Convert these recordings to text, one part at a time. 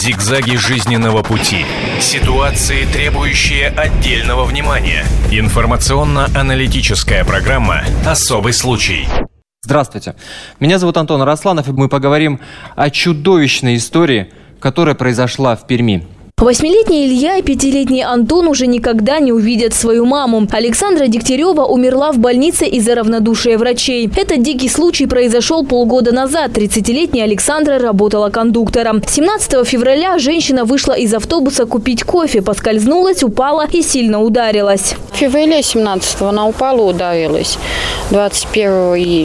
Зигзаги жизненного пути. Ситуации, требующие отдельного внимания. Информационно-аналитическая программа «Особый случай». Здравствуйте. Меня зовут Антон Росланов, и мы поговорим о чудовищной истории, которая произошла в Перми. Восьмилетний Илья и пятилетний Антон уже никогда не увидят свою маму. Александра Дегтярева умерла в больнице из-за равнодушия врачей. Этот дикий случай произошел полгода назад. 30-летняя Александра работала кондуктором. 17 февраля женщина вышла из автобуса купить кофе, поскользнулась, упала и сильно ударилась. В феврале 17 она упала, ударилась. 21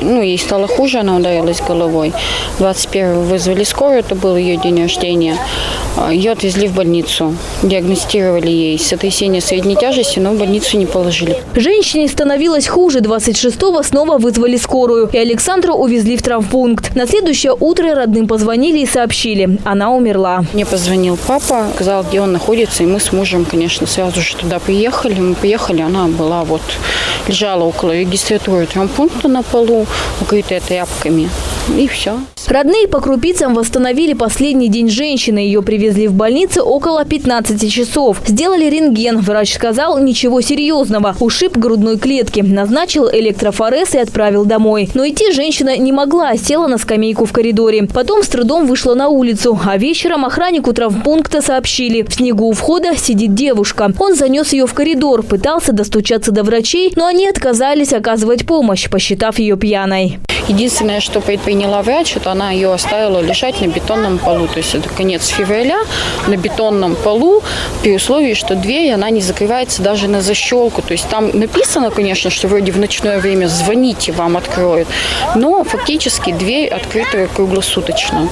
ну, ей стало хуже, она ударилась головой. 21 вызвали скорую, это был ее день рождения. Ее отвезли в больницу больницу. Диагностировали ей сотрясение средней тяжести, но в больницу не положили. Женщине становилось хуже. 26-го снова вызвали скорую. И Александру увезли в травмпункт. На следующее утро родным позвонили и сообщили. Она умерла. Мне позвонил папа, сказал, где он находится. И мы с мужем, конечно, сразу же туда приехали. Мы приехали, она была вот, лежала около регистратуры травмпункта на полу, укрытая тряпками. И все. Родные по крупицам восстановили последний день женщины. Ее привезли в больницу около 15 часов. Сделали рентген. Врач сказал, ничего серьезного. Ушиб грудной клетки. Назначил электрофорез и отправил домой. Но идти женщина не могла, села на скамейку в коридоре. Потом с трудом вышла на улицу. А вечером охраннику травмпункта сообщили. В снегу у входа сидит девушка. Он занес ее в коридор, пытался достучаться до врачей, но они отказались оказывать помощь, посчитав ее пьяной. Единственное, что предприняла врач, это она ее оставила лежать на бетонном полу. То есть это конец февраля на бетонном полу при условии, что дверь, она не закрывается даже на защелку. То есть там написано, конечно, что вроде в ночное время звоните, вам откроют. Но фактически дверь открыта круглосуточно.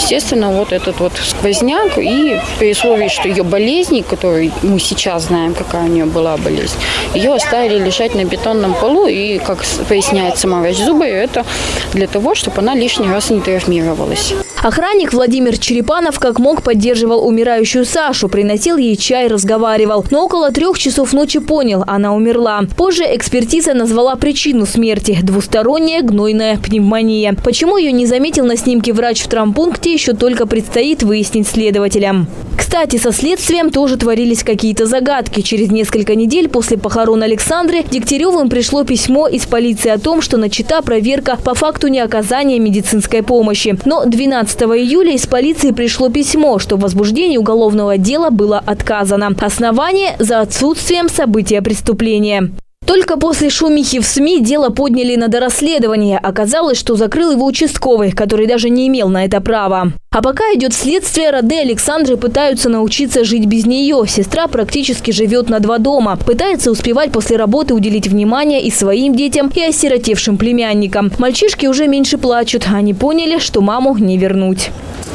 Естественно, вот этот вот сквозняк и при условии, что ее болезни, которую мы сейчас знаем, какая у нее была болезнь, ее оставили лежать на бетонном полу и, как поясняет сама врач зубы, это для того, чтобы она лишний раз не травмировалась. Охранник Владимир Черепанов как мог поддерживал умирающую Сашу, приносил ей чай, разговаривал. Но около трех часов ночи понял, она умерла. Позже экспертиза назвала причину смерти – двусторонняя гнойная пневмония. Почему ее не заметил на снимке врач в травмпункте, еще только предстоит выяснить следователям. Кстати, со следствием тоже творились какие-то загадки. Через несколько недель после похорон Александры Дегтяревым пришло письмо из полиции о том, что начата проверка по факту неоказания медицинской помощи. Но 12 15 июля из полиции пришло письмо, что в возбуждении уголовного дела было отказано. Основание – за отсутствием события преступления. Только после шумихи в СМИ дело подняли на дорасследование. Оказалось, что закрыл его участковый, который даже не имел на это права. А пока идет следствие, роды Александры пытаются научиться жить без нее. Сестра практически живет на два дома. Пытается успевать после работы уделить внимание и своим детям, и осиротевшим племянникам. Мальчишки уже меньше плачут. Они поняли, что маму не вернуть.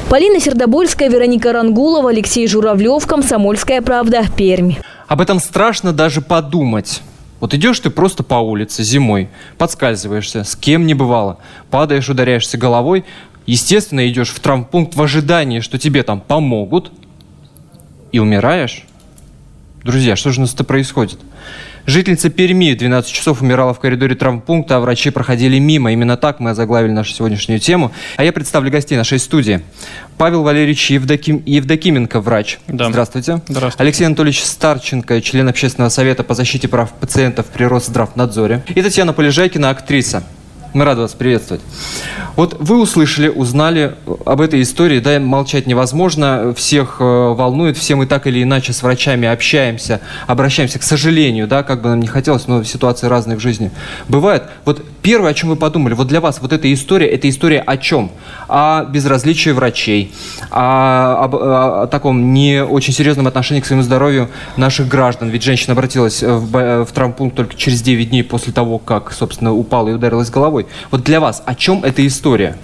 Полина Сердобольская, Вероника Рангулова, Алексей Журавлев, Комсомольская правда, Пермь. Об этом страшно даже подумать. Вот идешь ты просто по улице зимой, подскальзываешься, с кем не бывало, падаешь, ударяешься головой, естественно, идешь в травмпункт в ожидании, что тебе там помогут, и умираешь. Друзья, что же у нас это происходит? Жительница Перми 12 часов умирала в коридоре травмпункта, а врачи проходили мимо. Именно так мы озаглавили нашу сегодняшнюю тему. А я представлю гостей нашей студии. Павел Валерьевич Евдоким... Евдокименко, врач. Да. Здравствуйте. Здравствуйте. Алексей Анатольевич Старченко, член Общественного совета по защите прав пациентов при Росздравнадзоре. И Татьяна Полежайкина, актриса. Мы рады вас приветствовать. Вот вы услышали, узнали об этой истории, да, молчать невозможно, всех э, волнует, все мы так или иначе с врачами общаемся, обращаемся, к сожалению, да, как бы нам не хотелось, но ситуации разные в жизни бывают. Вот первое, о чем вы подумали, вот для вас вот эта история, это история о чем? О безразличии врачей, о, о, о таком не очень серьезном отношении к своему здоровью наших граждан, ведь женщина обратилась в, в травмпункт только через 9 дней после того, как, собственно, упала и ударилась головой. Вот для вас о чем эта история?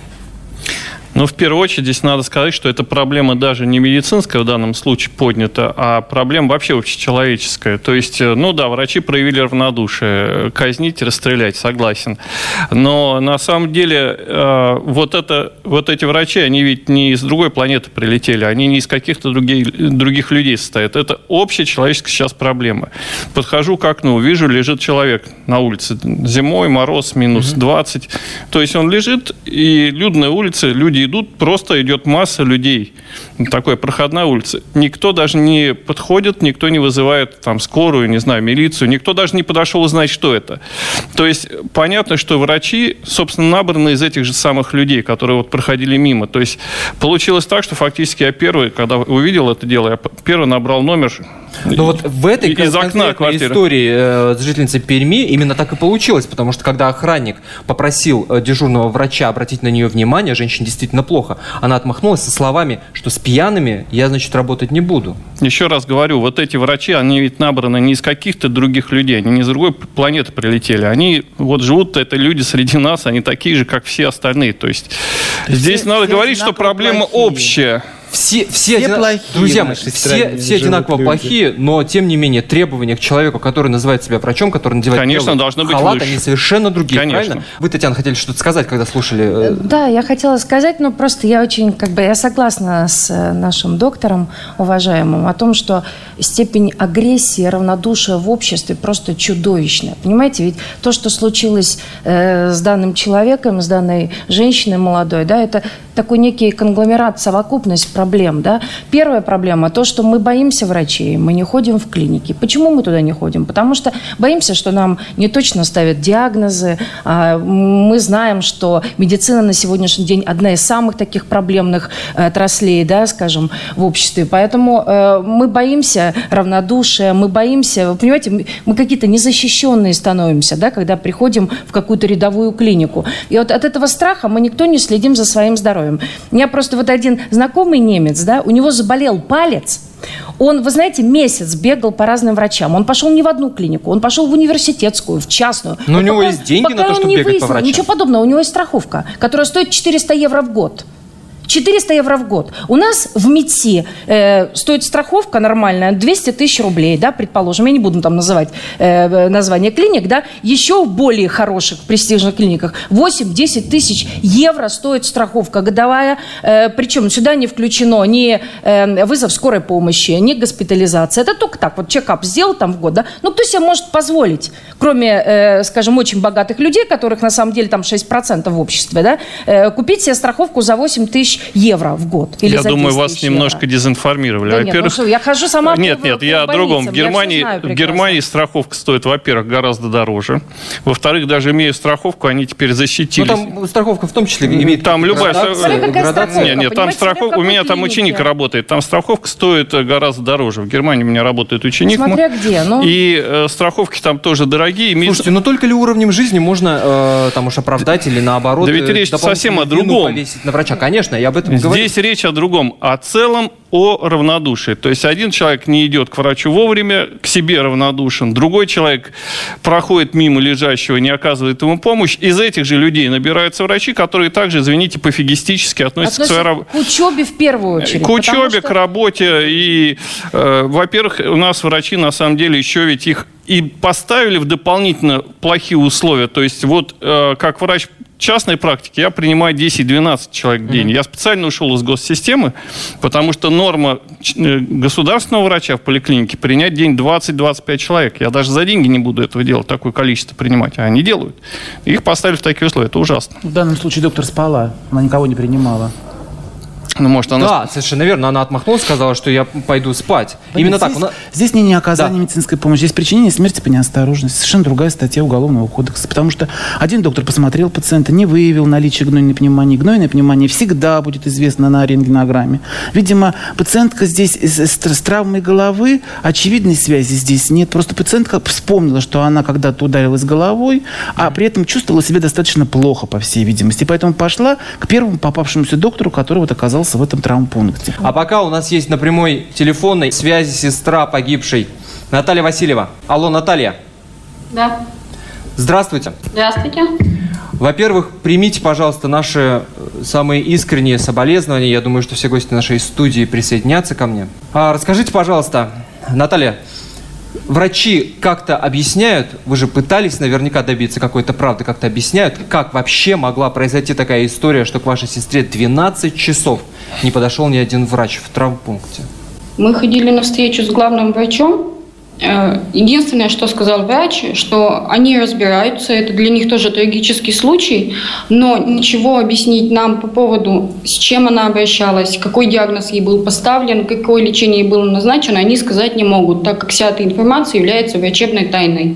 Ну, в первую очередь, здесь надо сказать, что эта проблема даже не медицинская в данном случае поднята, а проблема вообще общечеловеческая. То есть, э, ну да, врачи проявили равнодушие. Казнить, расстрелять, согласен. Но на самом деле э, вот, это, вот эти врачи, они ведь не из другой планеты прилетели, они не из каких-то других, других людей состоят. Это общая человеческая сейчас проблема. Подхожу к окну, вижу, лежит человек на улице. Зимой, мороз, минус 20. То есть он лежит, и людная улица, люди люди идут, просто идет масса людей. Такой проходная улица. Никто даже не подходит, никто не вызывает там скорую, не знаю, милицию, никто даже не подошел узнать, что это. То есть понятно, что врачи, собственно, набраны из этих же самых людей, которые вот проходили мимо. То есть получилось так, что фактически я первый, когда увидел это дело, я первый набрал номер но вот в этой из окна истории э, с жительницей Перми именно так и получилось, потому что когда охранник попросил э, дежурного врача обратить на нее внимание, женщине действительно плохо, она отмахнулась со словами, что с пьяными я, значит, работать не буду. Еще раз говорю, вот эти врачи, они ведь набраны не из каких-то других людей, они не из другой планеты прилетели, они вот живут, это люди среди нас, они такие же, как все остальные. То есть То здесь надо говорить, что проблема плохие. общая все, все, все одина... плохие друзья мои, все, все одинаково люди. плохие, но тем не менее требования к человеку, который называет себя врачом, который надевает Конечно, должно быть халат, выше. они совершенно другие, Конечно. правильно? Вы, Татьяна, хотели что-то сказать, когда слушали? Э, э, да, я хотела сказать, но просто я очень, как бы, я согласна с э, нашим доктором уважаемым о том, что степень агрессии, равнодушия в обществе просто чудовищная. Понимаете, ведь то, что случилось э, с данным человеком, с данной женщиной молодой, да, это такой некий конгломерат, совокупность проблем. Да? Первая проблема – то, что мы боимся врачей, мы не ходим в клиники. Почему мы туда не ходим? Потому что боимся, что нам не точно ставят диагнозы. А, мы знаем, что медицина на сегодняшний день одна из самых таких проблемных э, отраслей, да, скажем, в обществе. Поэтому э, мы боимся равнодушия, мы боимся, вы понимаете, мы какие-то незащищенные становимся, да, когда приходим в какую-то рядовую клинику. И вот от этого страха мы никто не следим за своим здоровьем здоровьем. У меня просто вот один знакомый немец, да, у него заболел палец, он, вы знаете, месяц бегал по разным врачам. Он пошел не в одну клинику, он пошел в университетскую, в частную. Но вот у него пока, есть деньги на то, чтобы бегать выяснил, по врачам. Ничего подобного. У него есть страховка, которая стоит 400 евро в год. 400 евро в год. У нас в МИДСИ э, стоит страховка нормальная 200 тысяч рублей, да, предположим. Я не буду там называть э, название клиник, да. Еще в более хороших, престижных клиниках 8-10 тысяч евро стоит страховка годовая. Э, причем сюда не включено ни э, вызов скорой помощи, ни госпитализация. Это только так, вот чекап сделал там в год, да. Ну, кто себе может позволить, кроме, э, скажем, очень богатых людей, которых на самом деле там 6% в обществе, да, э, купить себе страховку за 8 тысяч евро в год. Или я думаю, вас немножко дезинформировали. Да во-первых, нет, ну, я хожу сама Нет, нет, я о другом. В Германии, в Германии страховка стоит, во-первых, гораздо дороже. Во-вторых, даже имея страховку, они теперь защитились. Ну, там страховка в том числе имеет... Там любая... Градация. Нет, нет, там страховка... У меня там ученик работает. Там страховка стоит э, гораздо дороже. В Германии у меня работает ученик. Смотря где, ну... И э, страховки там тоже дорогие. Слушайте, но только ли уровнем жизни можно э, там уж оправдать или наоборот... Да ведь речь совсем о другом. на врача. Конечно, я об этом Здесь говорю. Здесь речь о другом, о целом о равнодушии. То есть один человек не идет к врачу вовремя, к себе равнодушен, другой человек проходит мимо лежащего, не оказывает ему помощь. Из этих же людей набираются врачи, которые также, извините, пофигистически относятся, относятся к своей работе. К учебе в первую очередь. К учебе, что... к работе. И, э, во-первых, у нас врачи, на самом деле, еще ведь их и поставили в дополнительно плохие условия. То есть вот э, как врач частной практике я принимаю 10-12 человек в день. Mm-hmm. Я специально ушел из госсистемы, потому что норма э, государственного врача в поликлинике принять день 20-25 человек. Я даже за деньги не буду этого делать, такое количество принимать. А они делают. Их поставили в такие условия. Это ужасно. В данном случае доктор спала. Она никого не принимала. Ну, может, она... Да, совершенно верно. Она отмахнулась, сказала, что я пойду спать. Блин, Именно здесь, так. Она... Здесь не, не оказание да. медицинской помощи, здесь причинение смерти по неосторожности. Совершенно другая статья Уголовного кодекса. Потому что один доктор посмотрел пациента, не выявил наличие гнойной пневмонии. Гнойная пневмония всегда будет известна на рентгенограмме. Видимо, пациентка здесь с, с, с травмой головы, очевидной связи здесь нет. Просто пациентка вспомнила, что она когда-то ударилась головой, а при этом чувствовала себя достаточно плохо, по всей видимости. Поэтому пошла к первому попавшемуся доктору, который вот оказался оказался в этом травмпункте. А пока у нас есть на прямой телефонной связи сестра погибшей Наталья Васильева. Алло, Наталья. Да. Здравствуйте. Здравствуйте. Во-первых, примите, пожалуйста, наши э, самые искренние соболезнования. Я думаю, что все гости нашей студии присоединятся ко мне. А расскажите, пожалуйста, Наталья, врачи как-то объясняют, вы же пытались наверняка добиться какой-то правды, как-то объясняют, как вообще могла произойти такая история, что к вашей сестре 12 часов не подошел ни один врач в травмпункте? Мы ходили на встречу с главным врачом, единственное, что сказал врач, что они разбираются, это для них тоже трагический случай, но ничего объяснить нам по поводу, с чем она обращалась, какой диагноз ей был поставлен, какое лечение ей было назначено, они сказать не могут, так как вся эта информация является врачебной тайной.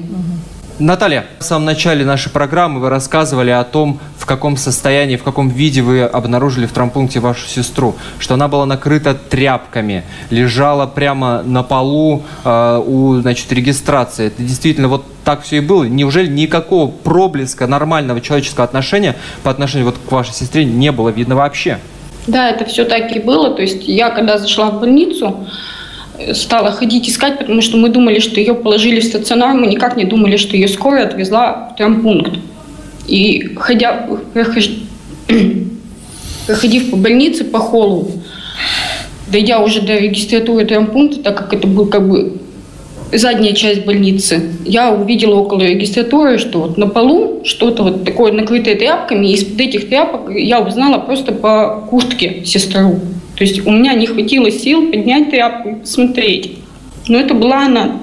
Наталья, в самом начале нашей программы вы рассказывали о том, в каком состоянии, в каком виде вы обнаружили в травмпункте вашу сестру, что она была накрыта тряпками, лежала прямо на полу э, у, значит, регистрации. Это действительно вот так все и было. Неужели никакого проблеска нормального человеческого отношения по отношению вот к вашей сестре не было видно вообще? Да, это все так и было. То есть я, когда зашла в больницу, стала ходить искать, потому что мы думали, что ее положили в стационар, мы никак не думали, что ее скорая отвезла в травмпункт. И ходя, проходив по больнице, по холлу, дойдя уже до регистратуры травмпункта, так как это был как бы задняя часть больницы, я увидела около регистратуры, что вот на полу что-то вот такое накрытое тряпками, и из-под этих тряпок я узнала просто по куртке сестру. То есть у меня не хватило сил поднять тряпку и посмотреть. Но это была она.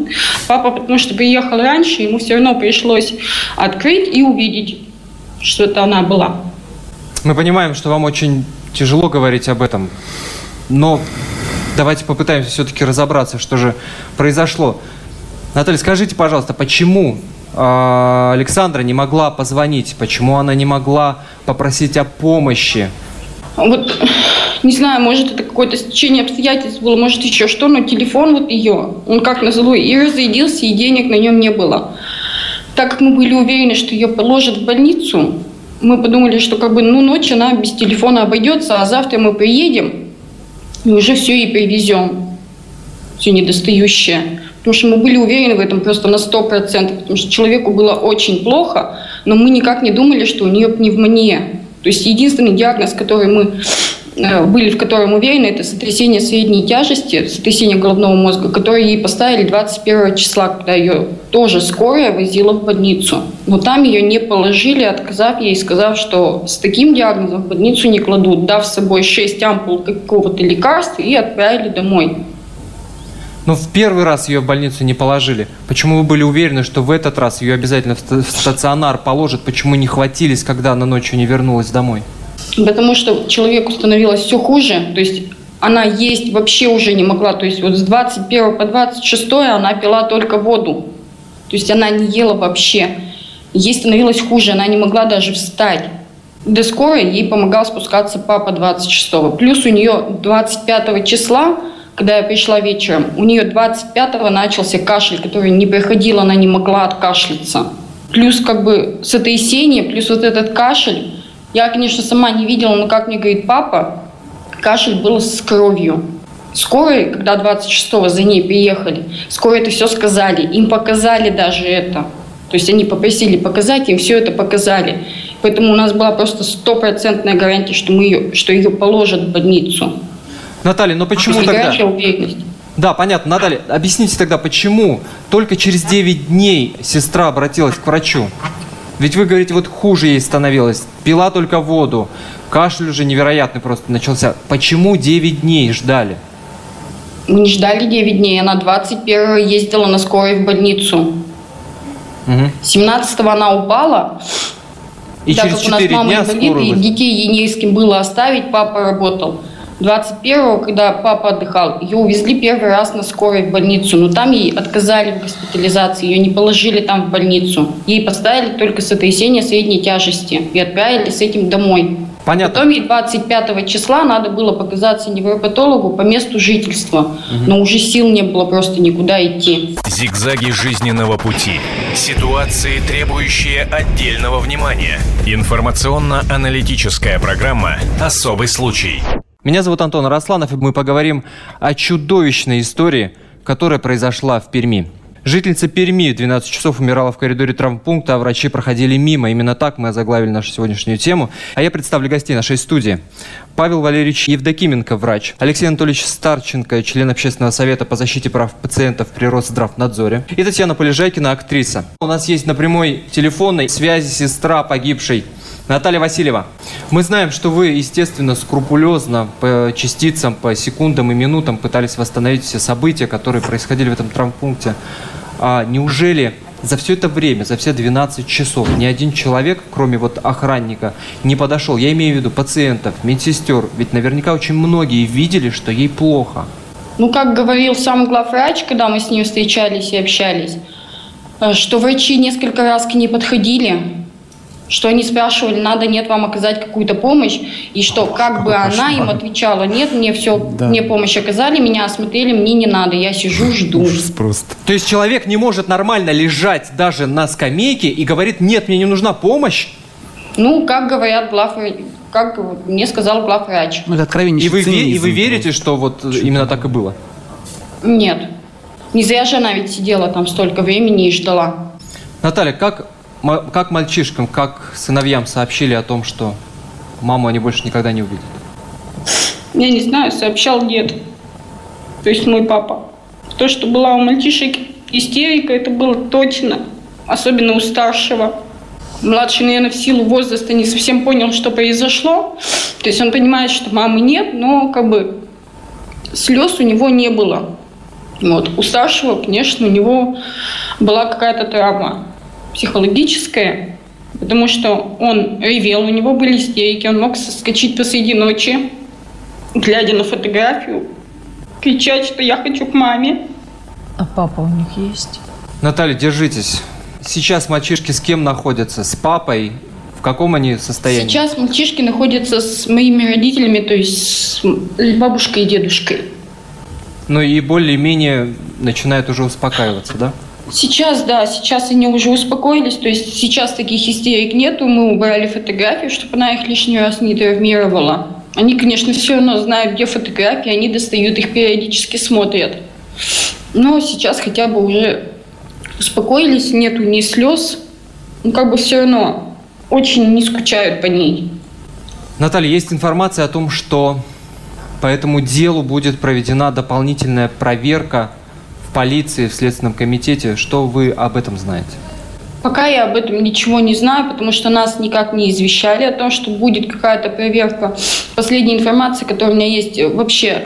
Папа, потому что приехал раньше, ему все равно пришлось открыть и увидеть, что это она была. Мы понимаем, что вам очень тяжело говорить об этом, но давайте попытаемся все-таки разобраться, что же произошло. Наталья, скажите, пожалуйста, почему э, Александра не могла позвонить, почему она не могла попросить о помощи? Вот не знаю, может, это какое-то стечение обстоятельств было, может, еще что, но телефон вот ее, он как назло и разрядился, и денег на нем не было. Так как мы были уверены, что ее положат в больницу, мы подумали, что как бы, ну, ночь она без телефона обойдется, а завтра мы приедем и уже все и привезем, все недостающее. Потому что мы были уверены в этом просто на 100%, потому что человеку было очень плохо, но мы никак не думали, что у нее пневмония. То есть единственный диагноз, который мы были, в котором уверены, это сотрясение средней тяжести, сотрясение головного мозга, которое ей поставили 21 числа, когда ее тоже скорая возила в больницу. Но там ее не положили, отказав ей, сказав, что с таким диагнозом в больницу не кладут, дав с собой 6 ампул какого-то лекарства и отправили домой. Но в первый раз ее в больницу не положили. Почему вы были уверены, что в этот раз ее обязательно в стационар положат? Почему не хватились, когда она ночью не вернулась домой? Потому что человеку становилось все хуже, то есть она есть вообще уже не могла, то есть вот с 21 по 26 она пила только воду, то есть она не ела вообще. Ей становилось хуже, она не могла даже встать. До скорой ей помогал спускаться папа 26-го. Плюс у нее 25 числа, когда я пришла вечером, у нее 25-го начался кашель, который не приходил, она не могла откашляться. Плюс как бы сотрясение, плюс вот этот кашель, я, конечно, сама не видела, но как мне говорит папа, кашель был с кровью. Скорые, когда 26-го за ней приехали, скорые это все сказали, им показали даже это. То есть они попросили показать, им все это показали. Поэтому у нас была просто стопроцентная гарантия, что, мы ее, что ее положат в больницу. Наталья, но почему а тогда? уверенность. Да, понятно. Наталья, объясните тогда, почему только через 9 дней сестра обратилась к врачу? Ведь вы говорите, вот хуже ей становилось. Пила только воду. Кашель уже невероятный просто начался. Почему 9 дней ждали? Мы не ждали 9 дней. Она 21 ездила на скорой в больницу. Угу. 17 она упала. И так через как у нас мама инвалид, и детей ей не с кем было оставить, папа работал. 21-го, когда папа отдыхал, ее увезли первый раз на скорой в больницу, но там ей отказали в госпитализации, ее не положили там в больницу. Ей поставили только сотрясение средней тяжести и отправили с этим домой. Понятно. Потом ей 25 числа надо было показаться невропатологу по месту жительства, угу. но уже сил не было просто никуда идти. Зигзаги жизненного пути. Ситуации, требующие отдельного внимания. Информационно-аналитическая программа «Особый случай». Меня зовут Антон Росланов, и мы поговорим о чудовищной истории, которая произошла в Перми. Жительница Перми 12 часов умирала в коридоре травмпункта, а врачи проходили мимо. Именно так мы озаглавили нашу сегодняшнюю тему. А я представлю гостей нашей студии. Павел Валерьевич Евдокименко, врач. Алексей Анатольевич Старченко, член общественного совета по защите прав пациентов при Росздравнадзоре. И Татьяна Полежайкина, актриса. У нас есть на прямой телефонной связи сестра погибшей Наталья Васильева, мы знаем, что вы, естественно, скрупулезно по частицам, по секундам и минутам пытались восстановить все события, которые происходили в этом травмпункте. А неужели за все это время, за все 12 часов, ни один человек, кроме вот охранника, не подошел? Я имею в виду пациентов, медсестер. Ведь наверняка очень многие видели, что ей плохо. Ну, как говорил сам главврач, когда мы с ним встречались и общались, э, что врачи несколько раз к ней подходили, что они спрашивали, надо, нет, вам оказать какую-то помощь, и что как бы она им отвечала, нет, мне все, Да. мне помощь оказали, меня осмотрели, мне не надо, я сижу, жду. Ужас просто. То есть человек не может нормально лежать даже на скамейке и говорит, нет, мне не нужна помощь. Ну, как говорят главврач, как мне сказал главврач. Ну, это откровеннейший И вы, и вы верите, что вот именно так и было? Нет. Не зря же она ведь сидела там столько времени и ждала. Наталья, как, как мальчишкам, как сыновьям сообщили о том, что маму они больше никогда не увидят? Я не знаю, сообщал дед. То есть мой папа. То, что была у мальчишек истерика, это было точно. Особенно у старшего. Младший, наверное, в силу возраста не совсем понял, что произошло. То есть он понимает, что мамы нет, но как бы слез у него не было. Вот. У старшего, конечно, у него была какая-то травма психологическая, потому что он ревел, у него были истерики, он мог соскочить посреди ночи, глядя на фотографию, кричать, что я хочу к маме. А папа у них есть? Наталья, держитесь. Сейчас мальчишки с кем находятся? С папой? В каком они состоянии? Сейчас мальчишки находятся с моими родителями, то есть с бабушкой и дедушкой. Ну и более-менее начинают уже успокаиваться, да? Сейчас, да, сейчас они уже успокоились, то есть сейчас таких истерик нету, мы убрали фотографии, чтобы она их лишний раз не травмировала. Они, конечно, все равно знают, где фотографии, они достают их периодически, смотрят. Но сейчас хотя бы уже успокоились, нету ни слез, ну как бы все равно очень не скучают по ней. Наталья, есть информация о том, что по этому делу будет проведена дополнительная проверка полиции, в Следственном комитете. Что вы об этом знаете? Пока я об этом ничего не знаю, потому что нас никак не извещали о том, что будет какая-то проверка. Последняя информация, которая у меня есть э, вообще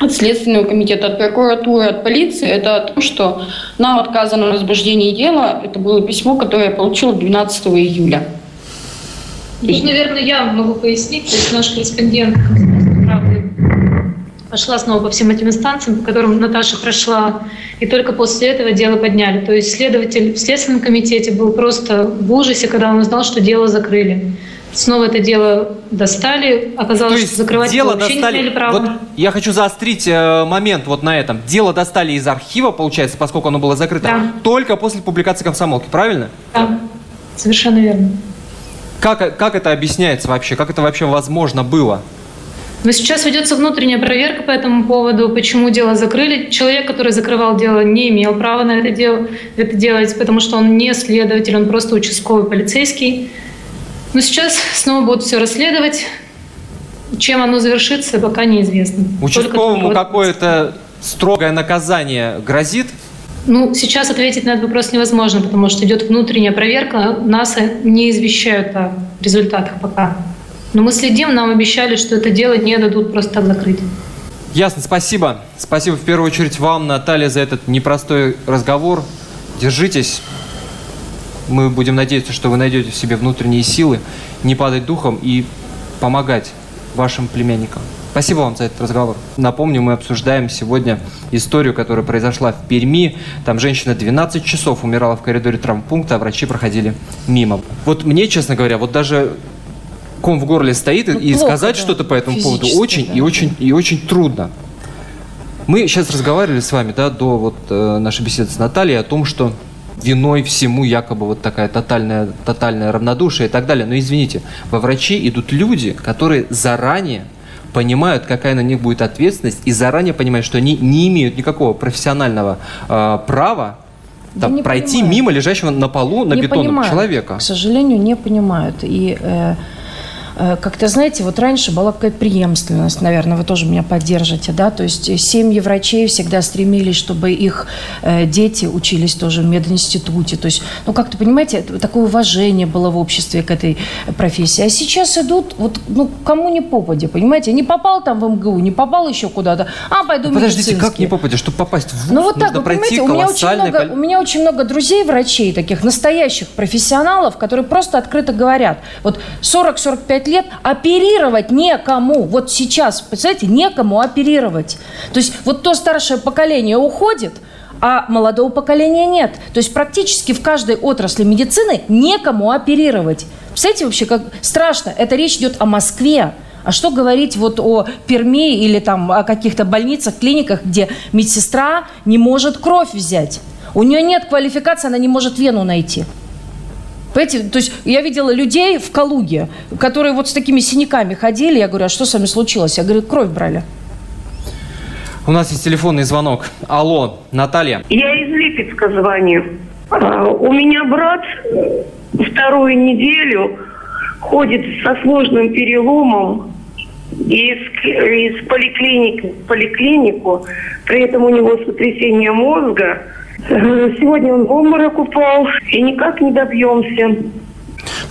от Следственного комитета, от прокуратуры, от полиции, это о том, что нам отказано в возбуждении дела. Это было письмо, которое я получила 12 июля. Тут, наверное, я могу пояснить. То есть наш корреспондент пошла снова по всем этим инстанциям, по которым Наташа прошла, и только после этого дело подняли. То есть следователь в Следственном комитете был просто в ужасе, когда он узнал, что дело закрыли. Снова это дело достали, оказалось, То что есть закрывать дело вообще достали... не имели права. Вот я хочу заострить э, момент вот на этом. Дело достали из архива, получается, поскольку оно было закрыто, Да. только после публикации комсомолки, правильно? Да, совершенно верно. Как, как это объясняется вообще? Как это вообще возможно было? Но сейчас ведется внутренняя проверка по этому поводу, почему дело закрыли. Человек, который закрывал дело, не имел права на это, дело, это делать, потому что он не следователь, он просто участковый полицейский. Но сейчас снова будут все расследовать. Чем оно завершится, пока неизвестно. Участковому какое-то строгое наказание грозит? Ну, сейчас ответить на этот вопрос невозможно, потому что идет внутренняя проверка. Нас не извещают о результатах пока. Но мы следим, нам обещали, что это дело не дадут просто так закрыть. Ясно, спасибо. Спасибо в первую очередь вам, Наталья, за этот непростой разговор. Держитесь. Мы будем надеяться, что вы найдете в себе внутренние силы, не падать духом и помогать вашим племянникам. Спасибо вам за этот разговор. Напомню, мы обсуждаем сегодня историю, которая произошла в Перми. Там женщина 12 часов умирала в коридоре травмпункта, а врачи проходили мимо. Вот мне, честно говоря, вот даже ком в горле стоит, и- Ну, и плохо, сказать да, что-то по этому поводу физически, очень да. и очень и очень трудно. Мы сейчас разговаривали с вами, да, до вот э, нашей беседы с Натальей о том, что виной всему якобы вот такая тотальная, тотальное равнодушие и так далее. Но извините, во врачи идут люди, которые заранее понимают, какая на них будет ответственность, и заранее понимают, что они не имеют никакого профессионального э, права там, пройти понимают. мимо лежащего на полу на не бетонном человека. К сожалению, не понимают. И э, как-то, знаете, вот раньше была какая-то преемственность, наверное, вы тоже меня поддержите, да, то есть семьи врачей всегда стремились, чтобы их э, дети учились тоже в мединституте, то есть, ну, как-то, понимаете, такое уважение было в обществе к этой профессии. А сейчас идут, вот, ну, кому не попадя, понимаете, не попал там в МГУ, не попал еще куда-то, а, пойду Ну, Подождите, как не попадешь? Чтобы попасть в ВУЗ, Ну вот так, вы пройти понимаете, у меня, очень много, у меня очень много друзей, врачей, таких настоящих профессионалов, которые просто открыто говорят, вот 40-45 лет оперировать некому. Вот сейчас, представляете, некому оперировать. То есть вот то старшее поколение уходит, а молодого поколения нет. То есть практически в каждой отрасли медицины некому оперировать. Представляете вообще, как страшно. Это речь идет о Москве. А что говорить вот о Перми или там о каких-то больницах, клиниках, где медсестра не может кровь взять? У нее нет квалификации, она не может вену найти. Понимаете, то есть я видела людей в Калуге, которые вот с такими синяками ходили. Я говорю, а что с вами случилось? Я говорю, кровь брали. У нас есть телефонный звонок. Алло, Наталья. Я из Липецка звоню. А, У меня брат вторую неделю ходит со сложным переломом из, из поликлиники в поликлинику. При этом у него сотрясение мозга. Э, Сегодня он в обморок упал, и никак не добьемся.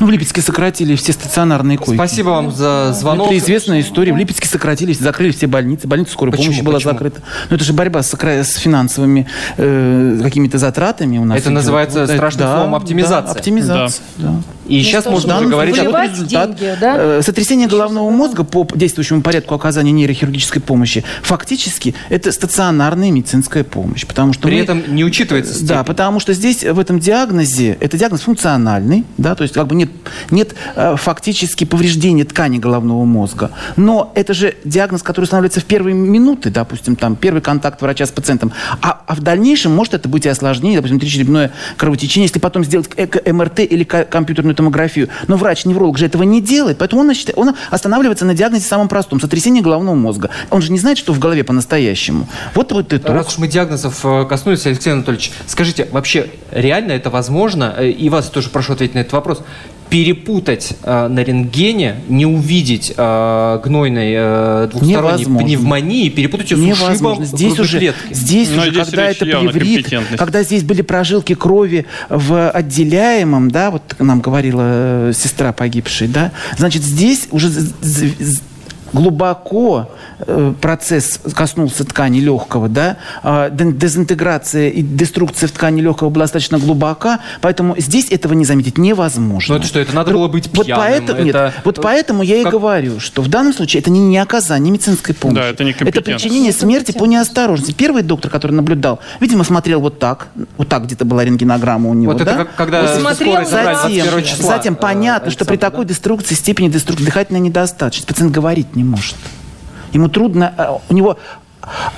Ну, в Липецке сократили все стационарные койки. Спасибо вам за звонок. Это известная история. В Липецке сократили, закрыли все больницы. Больница скорой Почему? помощи была Почему? закрыта. Но это же борьба с, с финансовыми э, какими-то затратами у нас. Это идет. называется это- страшным словом оптимизация. Да, оптимизация, да. И сейчас что можно же, уже говорить о... вот Выливать результат. деньги, да? Э, Сотрясение головного мозга по действующему порядку оказания нейрохирургической помощи фактически это стационарная медицинская помощь. Потому что При мы- этом не учитывается Да, степень. потому что здесь в этом диагнозе, это диагноз функциональный, да, то есть как бы нет, нет э, фактически повреждения ткани головного мозга. Но это же диагноз, который устанавливается в первые минуты, допустим, там, первый контакт врача с пациентом. А, а в дальнейшем может это быть и осложнение, допустим, внутричерепное кровотечение, если потом сделать эко- МРТ или ко- компьютерную томографию. Но врач-невролог же этого не делает, поэтому он, считает- он останавливается на диагнозе самом простом, сотрясение головного мозга. Он же не знает, что в голове по-настоящему. Вот вот это. Раз уж мы диагнозов э, коснулись, Алексей Анатольевич, скажите, вообще реально это возможно? Э, И вас тоже прошу ответить на этот вопрос. Перепутать э, на рентгене, не увидеть э, гнойной э, двухсторонней Невозможно. пневмонии, перепутать ее с ушибом Невозможно. Здесь уже, клетки. здесь Но уже, здесь когда это плеврит, когда здесь были прожилки крови в отделяемом, да, вот нам говорила э, сестра погибшей, да, значит, здесь уже глубоко э, процесс коснулся ткани легкого, да, а, дезинтеграция и деструкция в ткани легкого была достаточно глубока, поэтому здесь этого не заметить невозможно. Ну это что, это надо было быть Вот пьяным? поэтому, нет, это- вот поэтому я и Как- говорю, что в данном случае это не, не оказание медицинской помощи. Да, это не Это причинение смерти по неосторожности. Первый доктор, который наблюдал, видимо, смотрел вот так, вот так где-то была рентгенограмма у него, Вот это да? как, когда Вот смотрел, Затем, 21 числа, затем э, понятно, что при такой да? деструкции, степени деструкции дыхательной недостаточности пациент говорить не может. Ему трудно, э, у него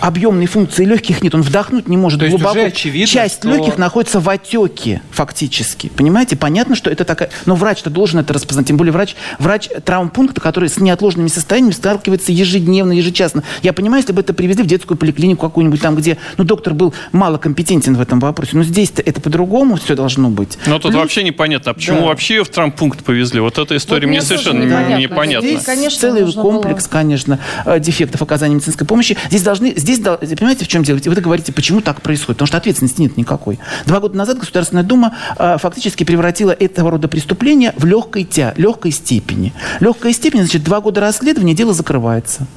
объемной функции легких нет, он вдохнуть не может То есть глубоко. уже очевидно, Часть что- легких находится в отеке, фактически. Понимаете? Понятно, что это такая... Но врач-то должен это распознать. Тем более врач, врач травмпункта, который с неотложными состояниями сталкивается ежедневно, ежечасно. Я понимаю, если бы это привезли в детскую поликлинику какую-нибудь, там, где ну, доктор был мало компетентен в этом вопросе. Но здесь-то это по-другому все должно быть. Но тут Плюс- вообще непонятно, а почему Да. вообще ее в травмпункт повезли? Вот эта история Вот мне совершенно непонятно. непонятна. Здесь, конечно, целый комплекс, было- конечно, э, дефектов оказания медицинской помощи. Здесь должны, здесь, понимаете, в чем дело? Вы говорите, почему так происходит? Потому что ответственности нет никакой. Два года назад Государственная Дума э, фактически превратила этого рода преступления в легкой, тя, легкой степени. Легкая степень, значит, два года расследования, дело закрывается.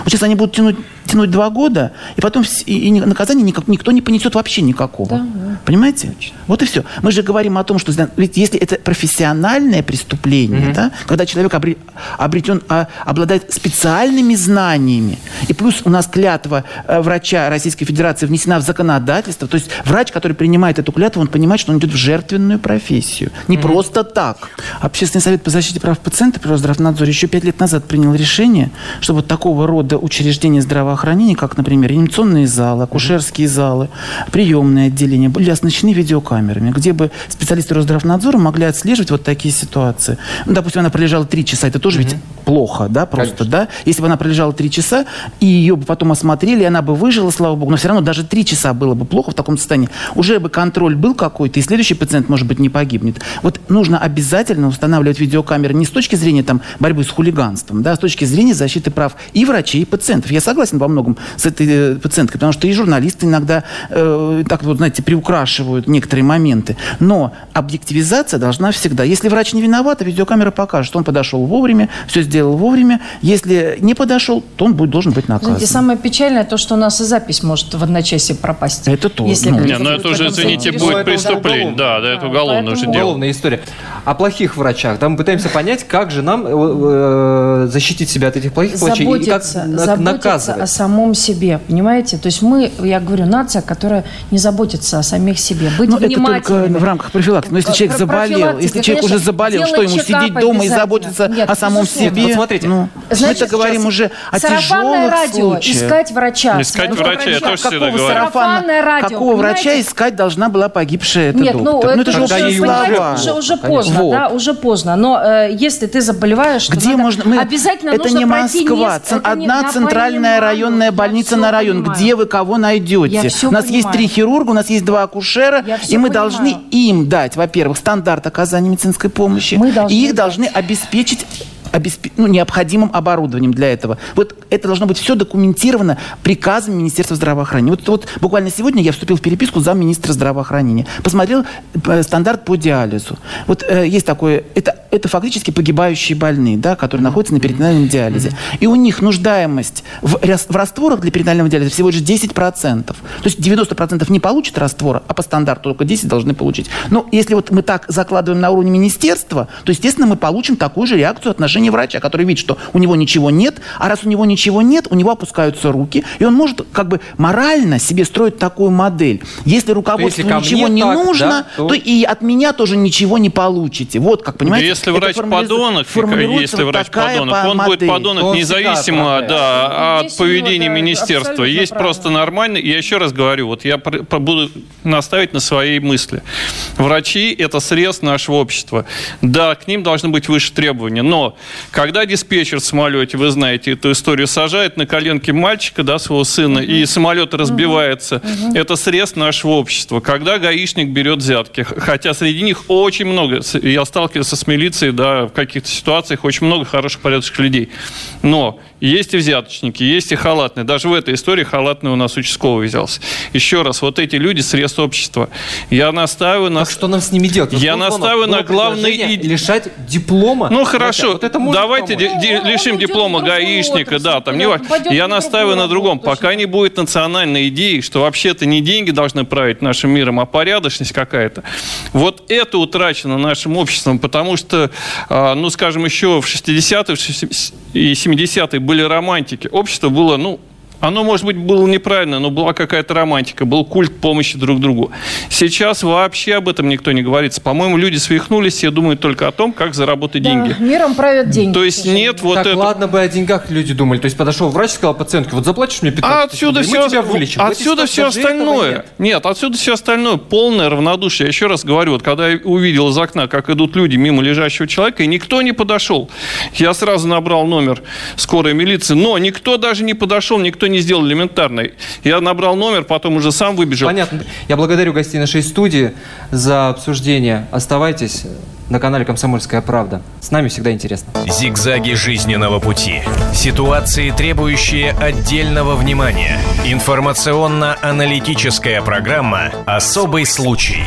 Вот сейчас они будут тянуть, тянуть два года, и потом и, и ни- наказания никак, никто не понесет вообще никакого. Понимаете? Вот и все. Мы же говорим о том, что ведь если это профессиональное преступление, да, когда человек обре- обретен, а, обладает специальными знаниями, и плюс у нас клятва э, врача Российской Федерации внесена в законодательство, то есть врач, который принимает эту клятву, он понимает, что он идет в жертвенную профессию. Не просто так. Общественный совет по защите прав пациента при Росздравнадзоре еще пять лет назад принял решение, что вот такого рода рода учреждения здравоохранения, как, например, реанимационные залы, акушерские залы, приемные отделения, были оснащены видеокамерами, где бы специалисты Росздравнадзора могли отслеживать вот такие ситуации. Ну, допустим, она пролежала три часа, это тоже ведь плохо, да, просто, Конечно. да? Если бы она пролежала три часа, и ее бы потом осмотрели, и она бы выжила, слава богу, но все равно даже три часа было бы плохо в таком состоянии. Уже бы контроль был какой-то, и следующий пациент, может быть, не погибнет. Вот нужно обязательно устанавливать видеокамеры не с точки зрения там, борьбы с хулиганством, да, а с точки зрения защиты прав и врачей, и пациентов. Я согласен во многом с этой э, пациенткой, потому что и журналисты иногда э, так вот, знаете, приукрашивают некоторые моменты. Но объективизация должна всегда. Если врач не виноват, а видеокамера покажет, что он подошел вовремя, все сделал вовремя. Если не подошел, то он будет, должен быть наказан. Знаете, самое печальное то, что у нас и запись может в одночасье пропасть. Это тоже, Если ну. Не, ну это уже, извините, будет преступление. Да, да, это уголовное уже дело. Уголовная история. О плохих врачах. Да, мы пытаемся понять, как же нам э, э, защитить себя от этих плохих врачей и как заботиться, на- заботиться о наказывать. самом себе, понимаете? То есть мы, я говорю, нация, которая не заботится о самих себе. Быть Ну, это только в рамках профилактики. Но если Про- человек заболел, если человек уже заболел, что ему сидеть дома и заботиться Нет, о самом себе? Вот смотрите, ну, Знаете, мы-то говорим сейчас уже о тяжелых радио, случаях. искать врача. Искать своего врача, я тоже всегда Какого говорю. Сарафанное радио, какого врача искать должна была погибшая эта Нет, ну доктор? это, же уже, уже, уже Конечно. Поздно, Вот. да, уже поздно. Но э, если ты заболеваешь, Где надо можно? Мы, обязательно это нужно не Москва, цен- это не- одна я центральная понимаю, районная я больница на район. понимаю. Где вы кого найдете? Я всё у нас есть понимаю. три хирурга, у нас есть два акушера, Я и мы понимаю. должны им дать, во-первых, стандарт оказания медицинской помощи, Мы должны и их должны обеспечить обеспе- ну, необходимым оборудованием для этого. Вот это должно быть все документировано приказом Министерства здравоохранения. Вот, вот буквально сегодня я вступил в переписку за министра здравоохранения. Посмотрел э, стандарт по диализу. Вот э, есть такое, это, это фактически погибающие больные, да, которые находятся на перитонеальном диализе. И у них нуждаемость в, в растворах для перитонеального диализа всего лишь 10%. То есть 90% не получат раствора, а по стандарту только 10 должны получить. Но если вот мы так закладываем на уровне министерства, то, естественно, мы получим такую же реакцию от отношения врача, который видит, что у него ничего нет, а раз у него ничего нет, у него опускаются руки, и он может как бы морально себе строить такую модель. Если руководству если ничего мне не так, нужно, да, то- то... и от меня тоже ничего не получите. Вот как, понимаете? если это врач формализу- подонок, формулируется если вот врач подонок, по- он будет модель. подонок Он независимо оправдает. да, Здесь от поведения да, министерства. Есть правильно. просто нормально. Я еще раз говорю, вот я буду наставить на своей мысли. Врачи – это срез нашего общества. Да, к ним должны быть выше требования. Но когда диспетчер в самолете, вы знаете эту историю, сажает на коленки мальчика, да, своего сына, и самолет разбивается, это срез нашего общества. Когда гаишник берет взятки, хотя среди них очень много, я сталкивался с милицией, да, в каких-то ситуациях очень много хороших, порядочных людей. Но есть и взяточники, есть и халатные. Даже в этой истории халатный у нас участковый взялся. Еще раз, вот эти люди срез общества. Я настаиваю на... Так что нам с ними делать? Вот Я настаиваю на иде- лишать диплома. Ну хорошо, Вот это давайте де- де- Ну, лишим диплома гаишника, отрасль, да, там не важно. Я настаиваю на другом. Пока не будет национальной идеи, что вообще-то не деньги должны править нашим миром, а порядочность какая-то. Вот это утрачено нашим обществом, потому что, а, ну, скажем, еще в 60-е в 60 и 70-е были романтики. Общество было, ну, оно, может быть, было неправильно, но была какая-то романтика, был культ помощи друг другу. Сейчас вообще об этом никто не говорится. По-моему, люди свихнулись, все думают только о том, как заработать Да, деньги. миром правят деньги. То есть нет вот так, это... ладно бы о деньгах люди думали. То есть подошел врач и сказал пациентке, вот заплатишь мне 15 А тысяч отсюда рублей, все, мы тебя вылечим. Отсюда все остальное. нет. Нет. отсюда все остальное. Полное равнодушие. Я еще раз говорю, вот когда я увидел из окна, как идут люди мимо лежащего человека, и никто не подошел. Я сразу набрал номер скорой милиции, но никто даже не подошел, никто не сделал элементарно. Я набрал номер, потом уже сам выбежал. Понятно. Я благодарю гостей нашей студии за обсуждение. Оставайтесь на канале «Комсомольская правда». С нами всегда интересно. Зигзаги жизненного пути. Ситуации, требующие отдельного внимания. Информационно-аналитическая программа «Особый случай».